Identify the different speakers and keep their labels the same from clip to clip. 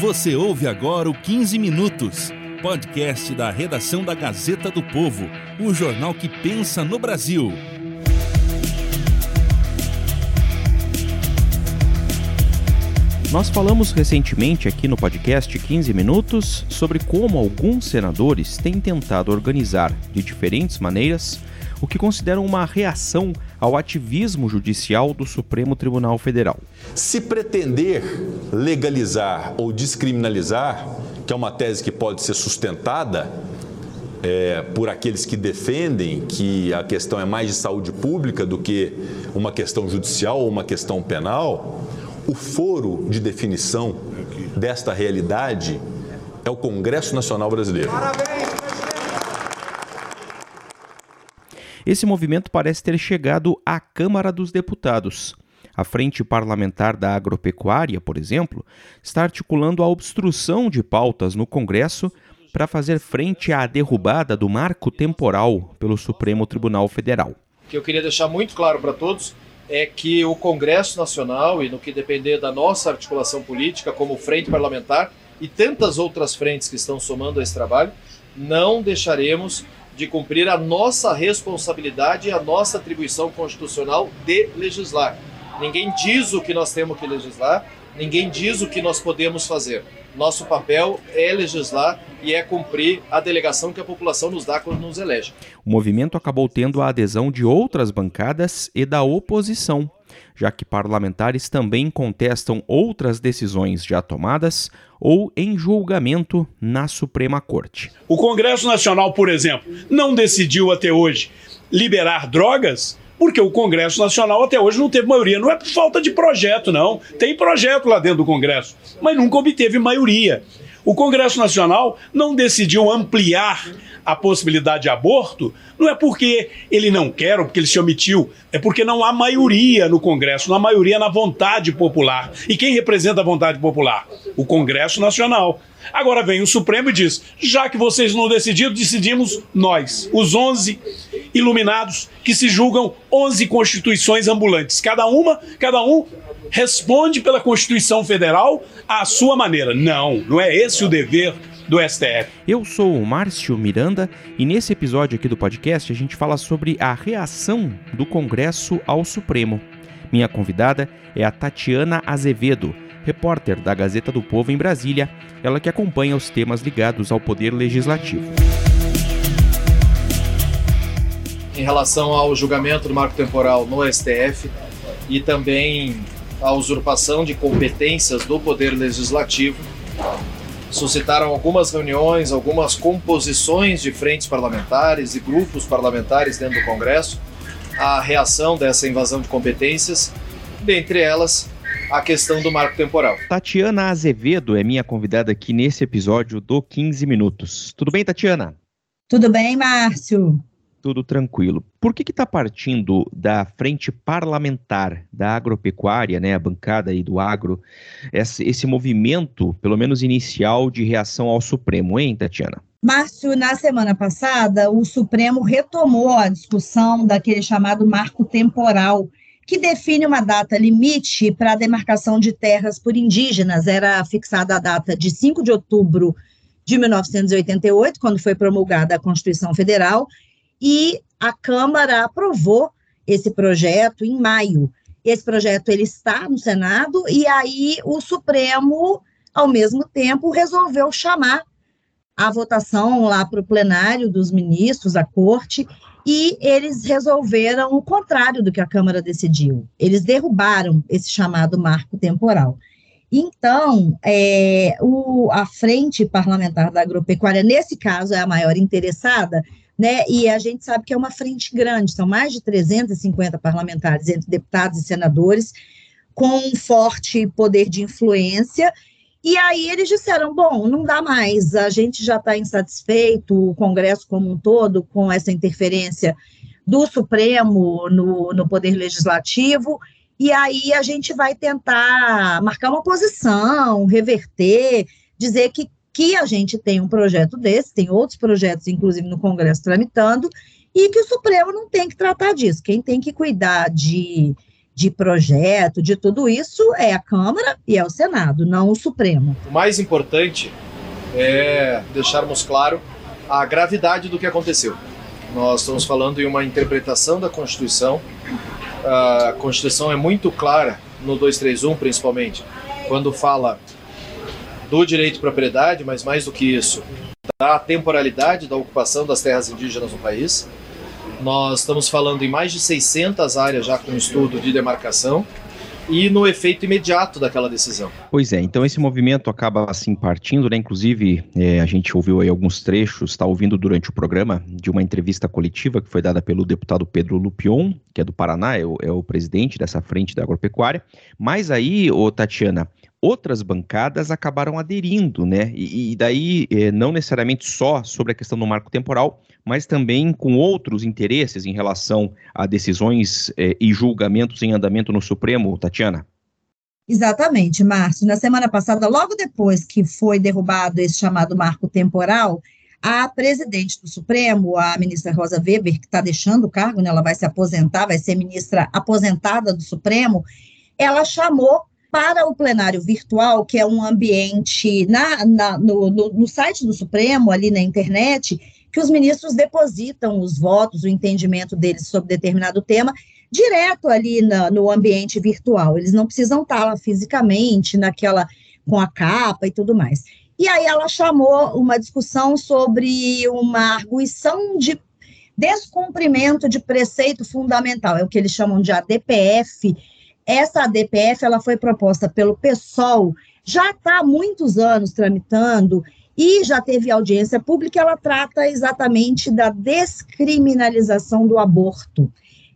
Speaker 1: Você ouve agora o 15 Minutos, podcast da redação da Gazeta do Povo, o jornal que pensa no Brasil.
Speaker 2: Nós falamos recentemente aqui no podcast 15 Minutos sobre como alguns senadores têm tentado organizar de diferentes maneiras o que consideram uma reação ao ativismo judicial do Supremo Tribunal Federal.
Speaker 3: Se pretender legalizar ou descriminalizar, que é uma tese que pode ser sustentada é, por aqueles que defendem que a questão é mais de saúde pública do que uma questão judicial ou uma questão penal, o foro de definição desta realidade é o Congresso Nacional Brasileiro. Parabéns,
Speaker 2: Esse movimento parece ter chegado à Câmara dos Deputados. A Frente Parlamentar da Agropecuária, por exemplo, está articulando a obstrução de pautas no Congresso para fazer frente à derrubada do marco temporal pelo Supremo Tribunal Federal.
Speaker 4: O que eu queria deixar muito claro para todos é que o Congresso Nacional, e no que depender da nossa articulação política, como frente parlamentar e tantas outras frentes que estão somando a esse trabalho, não deixaremos de cumprir a nossa responsabilidade e a nossa atribuição constitucional de legislar. Ninguém diz o que nós temos que legislar, ninguém diz o que nós podemos fazer. Nosso papel é legislar e é cumprir a delegação que a população nos dá quando nos elege.
Speaker 2: O movimento acabou tendo a adesão de outras bancadas e da oposição, já que parlamentares também contestam outras decisões já tomadas ou em julgamento na Suprema Corte.
Speaker 5: O Congresso Nacional, por exemplo, não decidiu até hoje liberar drogas porque o Congresso Nacional até hoje não teve maioria. Não é por falta de projeto, não. Tem projeto lá dentro do Congresso, mas nunca obteve maioria. O Congresso Nacional não decidiu ampliar a possibilidade de aborto, não é porque ele não quer ou porque ele se omitiu, é porque não há maioria no Congresso, não há maioria na vontade popular. E quem representa a vontade popular? O Congresso Nacional. Agora vem o Supremo e diz: já que vocês não decidiram, decidimos nós, os 11 iluminados que se julgam 11 constituições ambulantes. Cada uma, cada um responde pela Constituição Federal à sua maneira. Não, não é esse o dever do STF.
Speaker 2: Eu sou o Márcio Miranda e nesse episódio aqui do podcast a gente fala sobre a reação do Congresso ao Supremo. Minha convidada é a Tatiana Azevedo, repórter da Gazeta do Povo em Brasília, ela que acompanha os temas ligados ao poder legislativo.
Speaker 4: Em relação ao julgamento do marco temporal no STF e também a usurpação de competências do Poder Legislativo, suscitaram algumas reuniões, algumas composições de frentes parlamentares e grupos parlamentares dentro do Congresso, a reação dessa invasão de competências, dentre elas a questão do marco temporal.
Speaker 2: Tatiana Azevedo é minha convidada aqui nesse episódio do 15 Minutos. Tudo bem, Tatiana?
Speaker 6: Tudo bem, Márcio
Speaker 2: tudo tranquilo. Por que está partindo da frente parlamentar da agropecuária, né, a bancada aí do agro, esse, esse movimento, pelo menos inicial, de reação ao Supremo, hein, Tatiana?
Speaker 6: Márcio, na semana passada, o Supremo retomou a discussão daquele chamado marco temporal, que define uma data limite para a demarcação de terras por indígenas. Era fixada a data de 5 de outubro de 1988, quando foi promulgada a Constituição Federal, e a Câmara aprovou esse projeto em maio. Esse projeto ele está no Senado e aí o Supremo, ao mesmo tempo, resolveu chamar a votação lá para o plenário dos ministros, a corte, e eles resolveram o contrário do que a Câmara decidiu. Eles derrubaram esse chamado marco temporal. Então, é, o, a frente parlamentar da agropecuária, nesse caso, é a maior interessada, né? E a gente sabe que é uma frente grande, são mais de 350 parlamentares, entre deputados e senadores, com um forte poder de influência. E aí eles disseram: bom, não dá mais, a gente já está insatisfeito, o Congresso como um todo, com essa interferência do Supremo no, no Poder Legislativo, e aí a gente vai tentar marcar uma posição, reverter, dizer que que a gente tem um projeto desse, tem outros projetos, inclusive no Congresso, tramitando, e que o Supremo não tem que tratar disso. Quem tem que cuidar de, de projeto, de tudo isso, é a Câmara e é o Senado, não o Supremo.
Speaker 4: O mais importante é deixarmos claro a gravidade do que aconteceu. Nós estamos falando em uma interpretação da Constituição. A Constituição é muito clara, no 231 principalmente, quando fala do direito de propriedade, mas mais do que isso, da temporalidade da ocupação das terras indígenas no país. Nós estamos falando em mais de 600 áreas já com estudo de demarcação e no efeito imediato daquela decisão.
Speaker 2: Pois é, então esse movimento acaba assim partindo, né? Inclusive, é, a gente ouviu aí alguns trechos, está ouvindo durante o programa, de uma entrevista coletiva que foi dada pelo deputado Pedro Lupion, que é do Paraná, é o, é o presidente dessa frente da agropecuária. Mas aí, ô Tatiana, outras bancadas acabaram aderindo, né? E, e daí, eh, não necessariamente só sobre a questão do marco temporal, mas também com outros interesses em relação a decisões eh, e julgamentos em andamento no Supremo, Tatiana?
Speaker 6: Exatamente, Márcio. Na semana passada, logo depois que foi derrubado esse chamado marco temporal, a presidente do Supremo, a ministra Rosa Weber, que está deixando o cargo, né, ela vai se aposentar, vai ser ministra aposentada do Supremo, ela chamou para o plenário virtual, que é um ambiente na, na no, no, no, site do Supremo, ali na internet, que os ministros depositam os votos, o entendimento deles sobre determinado tema, direto ali na, no ambiente virtual. Eles não precisam estar lá fisicamente, naquela, com a capa e tudo mais. E aí ela chamou uma discussão sobre uma arguição de descumprimento de preceito fundamental, é o que eles chamam de ADPF, essa ADPF ela foi proposta pelo PSOL, já está há muitos anos tramitando e já teve audiência pública, ela trata exatamente da descriminalização do aborto.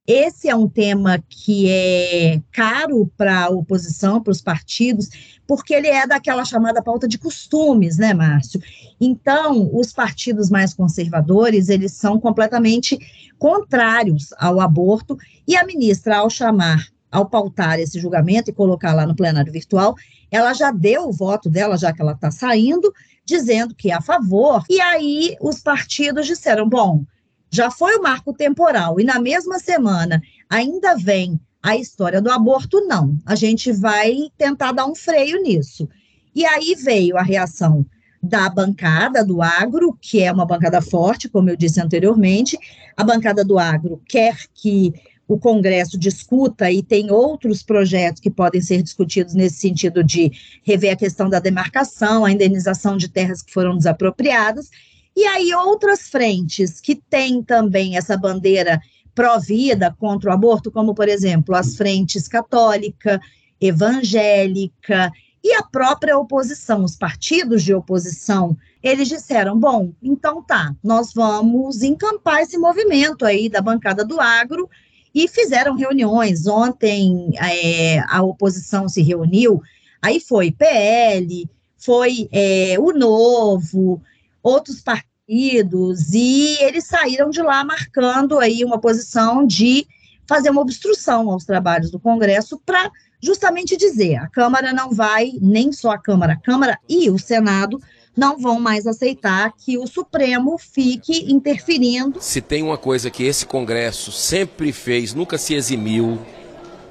Speaker 6: Esse é um tema que é caro para a oposição, para os partidos, porque ele é daquela chamada pauta de costumes, né, Márcio? Então, os partidos mais conservadores, eles são completamente contrários ao aborto, e a ministra, ao chamar ao pautar esse julgamento e colocar lá no plenário virtual, ela já deu o voto dela, já que ela está saindo, dizendo que é a favor. E aí os partidos disseram: bom, já foi o marco temporal, e na mesma semana ainda vem a história do aborto, não. A gente vai tentar dar um freio nisso. E aí veio a reação da bancada do agro, que é uma bancada forte, como eu disse anteriormente. A bancada do agro quer que o Congresso discuta e tem outros projetos que podem ser discutidos nesse sentido de rever a questão da demarcação, a indenização de terras que foram desapropriadas, e aí outras frentes que têm também essa bandeira pró-vida contra o aborto, como, por exemplo, as frentes católica, evangélica e a própria oposição, os partidos de oposição, eles disseram: bom, então tá, nós vamos encampar esse movimento aí da bancada do agro e fizeram reuniões. Ontem é, a oposição se reuniu, aí foi PL, foi é, o Novo, outros partidos, e eles saíram de lá marcando aí uma posição de fazer uma obstrução aos trabalhos do Congresso para justamente dizer a Câmara não vai, nem só a Câmara, a Câmara e o Senado não vão mais aceitar que o Supremo fique interferindo.
Speaker 7: Se tem uma coisa que esse Congresso sempre fez, nunca se eximiu,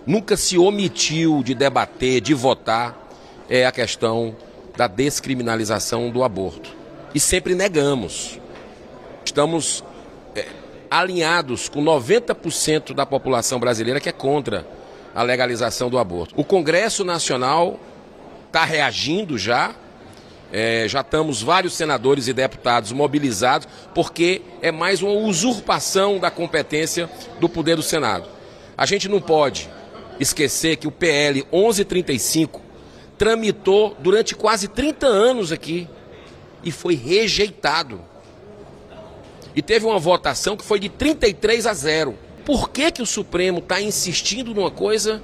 Speaker 7: nunca se omitiu de debater, de votar, é a questão da descriminalização do aborto. E sempre negamos. Estamos é, alinhados com 90% da população brasileira que é contra a legalização do aborto. O Congresso Nacional está reagindo já é, já estamos vários senadores e deputados mobilizados, porque é mais uma usurpação da competência do poder do Senado. A gente não pode esquecer que o PL 1135 tramitou durante quase 30 anos aqui e foi rejeitado. e teve uma votação que foi de 33 a 0. Por que, que o Supremo está insistindo numa coisa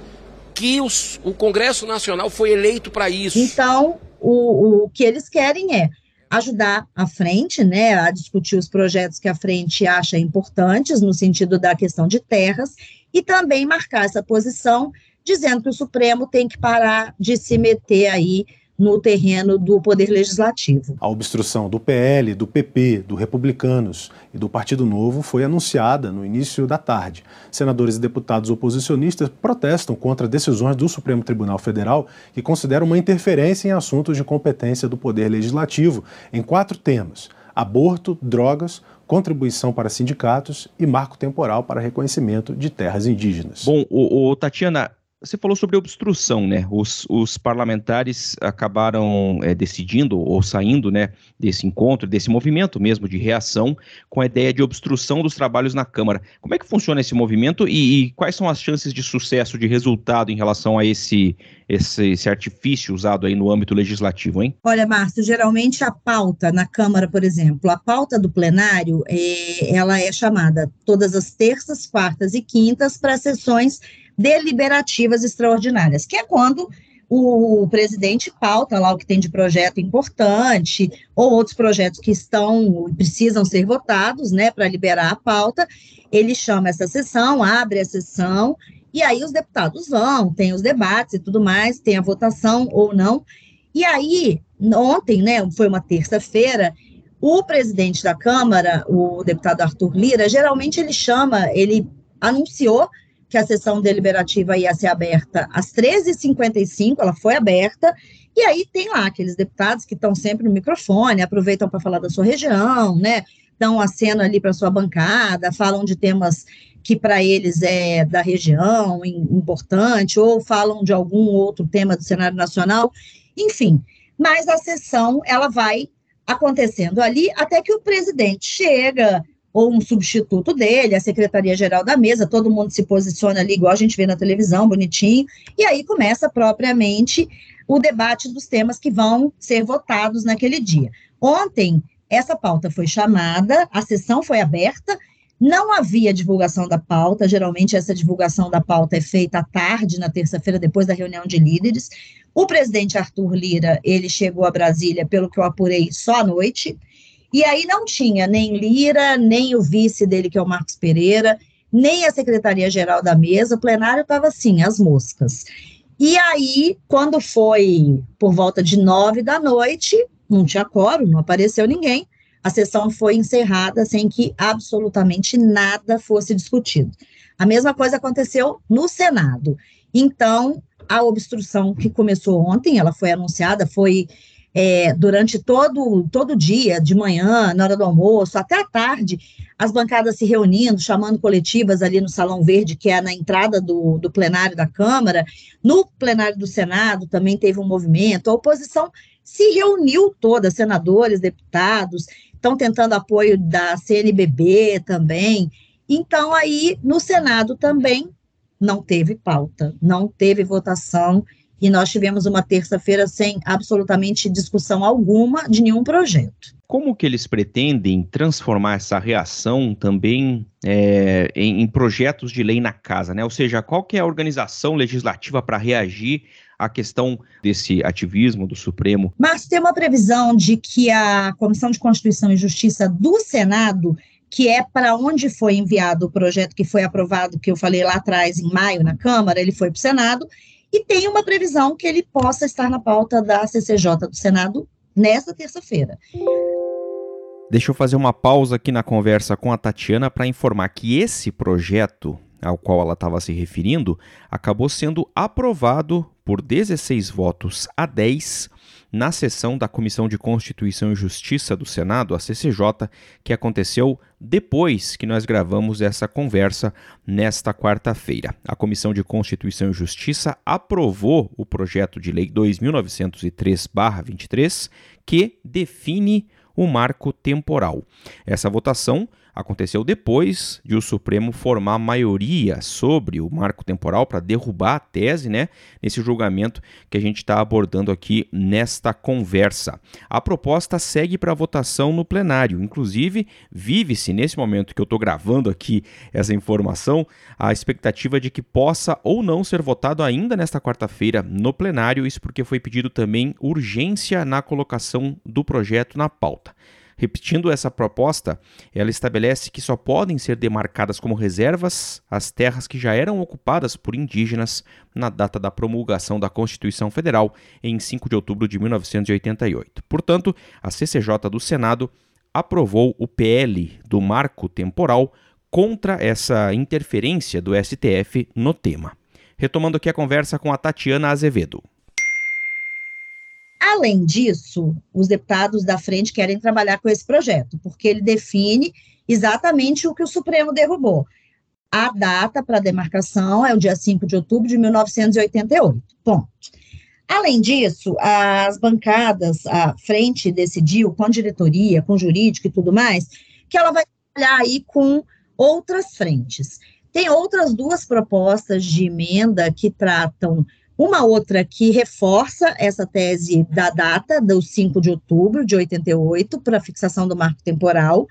Speaker 7: que os, o Congresso Nacional foi eleito para isso?
Speaker 6: Então, o, o que eles querem é ajudar a frente, né, a discutir os projetos que a frente acha importantes no sentido da questão de terras e também marcar essa posição dizendo que o Supremo tem que parar de se meter aí no terreno do Poder Legislativo.
Speaker 8: A obstrução do PL, do PP, do Republicanos e do Partido Novo foi anunciada no início da tarde. Senadores e deputados oposicionistas protestam contra decisões do Supremo Tribunal Federal que consideram uma interferência em assuntos de competência do Poder Legislativo em quatro temas: aborto, drogas, contribuição para sindicatos e marco temporal para reconhecimento de terras indígenas.
Speaker 2: Bom, o, o Tatiana, você falou sobre obstrução, né? Os, os parlamentares acabaram é, decidindo ou saindo, né, desse encontro, desse movimento mesmo de reação, com a ideia de obstrução dos trabalhos na Câmara. Como é que funciona esse movimento e, e quais são as chances de sucesso, de resultado em relação a esse, esse, esse artifício usado aí no âmbito legislativo, hein?
Speaker 6: Olha, Márcio, geralmente a pauta na Câmara, por exemplo, a pauta do plenário, é, ela é chamada todas as terças, quartas e quintas para sessões deliberativas extraordinárias, que é quando o presidente pauta lá o que tem de projeto importante, ou outros projetos que estão, precisam ser votados, né, para liberar a pauta, ele chama essa sessão, abre a sessão, e aí os deputados vão, tem os debates e tudo mais, tem a votação ou não, e aí, ontem, né, foi uma terça-feira, o presidente da Câmara, o deputado Arthur Lira, geralmente ele chama, ele anunciou que a sessão deliberativa ia ser aberta às 13h55, ela foi aberta, e aí tem lá aqueles deputados que estão sempre no microfone, aproveitam para falar da sua região, né? Dão aceno ali para sua bancada, falam de temas que para eles é da região, importante, ou falam de algum outro tema do cenário nacional, enfim. Mas a sessão ela vai acontecendo ali até que o presidente chega, ou um substituto dele, a secretaria-geral da mesa, todo mundo se posiciona ali, igual a gente vê na televisão, bonitinho, e aí começa propriamente o debate dos temas que vão ser votados naquele dia. Ontem, essa pauta foi chamada, a sessão foi aberta, não havia divulgação da pauta, geralmente essa divulgação da pauta é feita à tarde, na terça-feira, depois da reunião de líderes. O presidente Arthur Lira, ele chegou a Brasília, pelo que eu apurei, só à noite, e aí não tinha nem Lira, nem o vice dele, que é o Marcos Pereira, nem a secretaria-geral da mesa, o plenário estava assim, as moscas. E aí, quando foi por volta de nove da noite, não tinha quórum, não apareceu ninguém, a sessão foi encerrada sem que absolutamente nada fosse discutido. A mesma coisa aconteceu no Senado. Então, a obstrução que começou ontem, ela foi anunciada, foi é, durante todo todo dia, de manhã, na hora do almoço, até à tarde, as bancadas se reunindo, chamando coletivas ali no Salão Verde, que é na entrada do, do plenário da Câmara. No plenário do Senado também teve um movimento. A oposição se reuniu toda, senadores, deputados, estão tentando apoio da CNBB também. Então, aí, no Senado também não teve pauta, não teve votação e nós tivemos uma terça-feira sem absolutamente discussão alguma de nenhum projeto.
Speaker 2: Como que eles pretendem transformar essa reação também é, em, em, projetos de lei na casa, né? Ou seja, qual que é a organização legislativa para reagir à questão desse ativismo do Supremo?
Speaker 6: Mas tem uma previsão de que a Comissão de Constituição e Justiça do Senado que é para onde foi enviado o projeto que foi aprovado, que eu falei lá atrás, em maio, na Câmara, ele foi para o Senado, e tem uma previsão que ele possa estar na pauta da CCJ do Senado nesta terça-feira.
Speaker 2: Deixa eu fazer uma pausa aqui na conversa com a Tatiana para informar que esse projeto ao qual ela estava se referindo acabou sendo aprovado por 16 votos a 10 na sessão da Comissão de Constituição e Justiça do Senado, a CCJ, que aconteceu depois que nós gravamos essa conversa nesta quarta-feira. A Comissão de Constituição e Justiça aprovou o projeto de lei 2903-23, que define o marco temporal. Essa votação aconteceu depois de o Supremo formar maioria sobre o marco temporal para derrubar a tese, né? Nesse julgamento que a gente está abordando aqui nesta conversa. A proposta segue para votação no plenário. Inclusive, vive-se nesse momento que eu estou gravando aqui essa informação a expectativa de que possa ou não ser votado ainda nesta quarta-feira no plenário. Isso porque foi pedido também urgência na colocação do projeto na pauta. Repetindo essa proposta, ela estabelece que só podem ser demarcadas como reservas as terras que já eram ocupadas por indígenas na data da promulgação da Constituição Federal em 5 de outubro de 1988. Portanto, a CCJ do Senado aprovou o PL do marco temporal contra essa interferência do STF no tema. Retomando aqui a conversa com a Tatiana Azevedo.
Speaker 6: Além disso, os deputados da frente querem trabalhar com esse projeto, porque ele define exatamente o que o Supremo derrubou. A data para demarcação é o dia 5 de outubro de 1988. Ponto. Além disso, as bancadas, a frente decidiu, com diretoria, com jurídico e tudo mais, que ela vai trabalhar aí com outras frentes. Tem outras duas propostas de emenda que tratam uma outra que reforça essa tese da data, do 5 de outubro de 88, para fixação do marco temporal.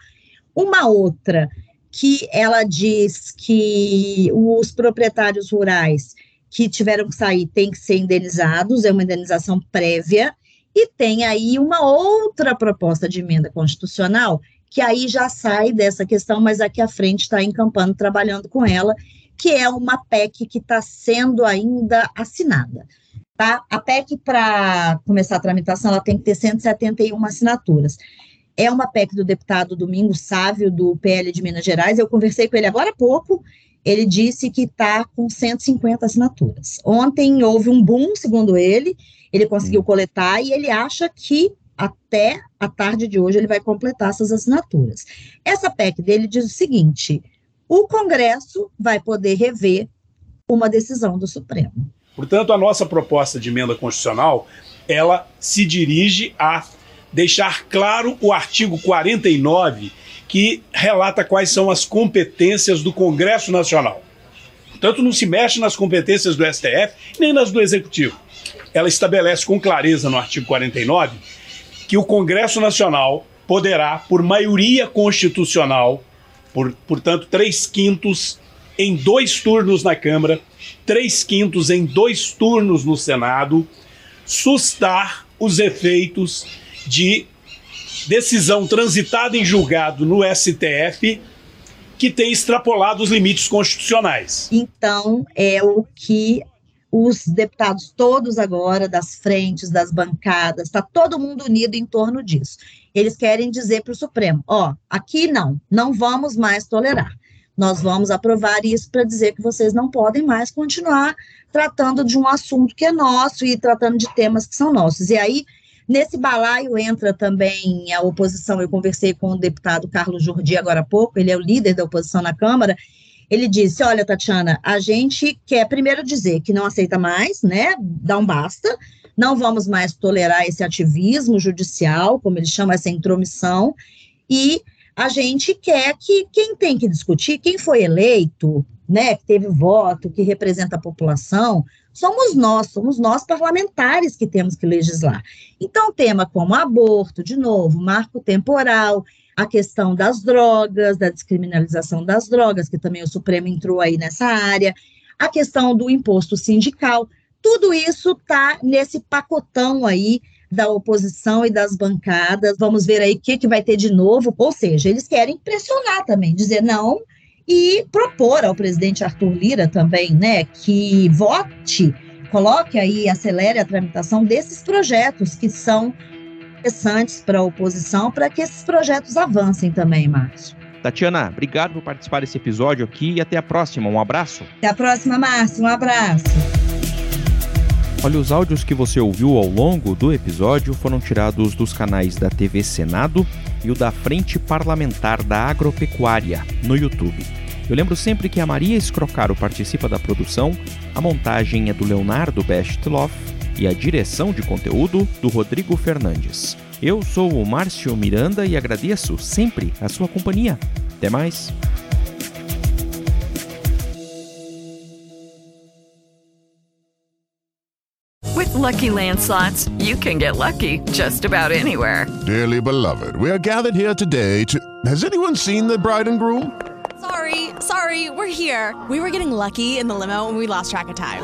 Speaker 6: Uma outra que ela diz que os proprietários rurais que tiveram que sair têm que ser indenizados, é uma indenização prévia. E tem aí uma outra proposta de emenda constitucional, que aí já sai dessa questão, mas aqui à frente está encampando, trabalhando com ela, que é uma PEC que está sendo ainda assinada. Tá? A PEC, para começar a tramitação, ela tem que ter 171 assinaturas. É uma PEC do deputado Domingos Sávio, do PL de Minas Gerais. Eu conversei com ele agora há pouco. Ele disse que está com 150 assinaturas. Ontem houve um boom, segundo ele, ele conseguiu coletar e ele acha que até a tarde de hoje ele vai completar essas assinaturas. Essa PEC dele diz o seguinte: o Congresso vai poder rever uma decisão do Supremo.
Speaker 5: Portanto, a nossa proposta de emenda constitucional, ela se dirige a deixar claro o artigo 49, que relata quais são as competências do Congresso Nacional. Portanto, não se mexe nas competências do STF nem nas do Executivo. Ela estabelece com clareza no artigo 49 que o Congresso Nacional poderá, por maioria constitucional, por, portanto, três quintos em dois turnos na Câmara, três quintos em dois turnos no Senado, sustar os efeitos de decisão transitada em julgado no STF que tem extrapolado os limites constitucionais.
Speaker 6: Então, é o que os deputados todos agora, das frentes, das bancadas, está todo mundo unido em torno disso. Eles querem dizer para o Supremo: ó, aqui não, não vamos mais tolerar. Nós vamos aprovar isso para dizer que vocês não podem mais continuar tratando de um assunto que é nosso e tratando de temas que são nossos. E aí, nesse balaio entra também a oposição. Eu conversei com o deputado Carlos Jordi agora há pouco, ele é o líder da oposição na Câmara, ele disse: Olha, Tatiana, a gente quer primeiro dizer que não aceita mais, né? Dá um basta, não vamos mais tolerar esse ativismo judicial, como ele chama, essa intromissão, e a gente quer que quem tem que discutir, quem foi eleito, né, que teve voto, que representa a população, somos nós, somos nós parlamentares que temos que legislar. Então, tema como aborto, de novo, marco temporal, a questão das drogas, da descriminalização das drogas, que também o Supremo entrou aí nessa área, a questão do imposto sindical, tudo isso está nesse pacotão aí da oposição e das bancadas. Vamos ver aí o que, que vai ter de novo. Ou seja, eles querem pressionar também, dizer não e propor ao presidente Arthur Lira também, né, que vote, coloque aí, acelere a tramitação desses projetos que são interessantes para a oposição, para que esses projetos avancem também, Márcio.
Speaker 2: Tatiana, obrigado por participar desse episódio aqui e até a próxima. Um abraço.
Speaker 6: Até a próxima, Márcio. Um abraço.
Speaker 2: Olha, os áudios que você ouviu ao longo do episódio foram tirados dos canais da TV Senado e o da Frente Parlamentar da Agropecuária no YouTube. Eu lembro sempre que a Maria Escrocaro participa da produção, a montagem é do Leonardo Bestloff e a direção de conteúdo do Rodrigo Fernandes. Eu sou o Márcio Miranda e agradeço sempre a sua companhia. Até mais!
Speaker 9: With Lucky Land slots, you can get lucky just about anywhere.
Speaker 1: Dearly beloved, we are gathered here today to. Has anyone seen the bride and groom?
Speaker 10: Sorry, sorry, we're here. We were getting lucky in the limo and we lost track of time.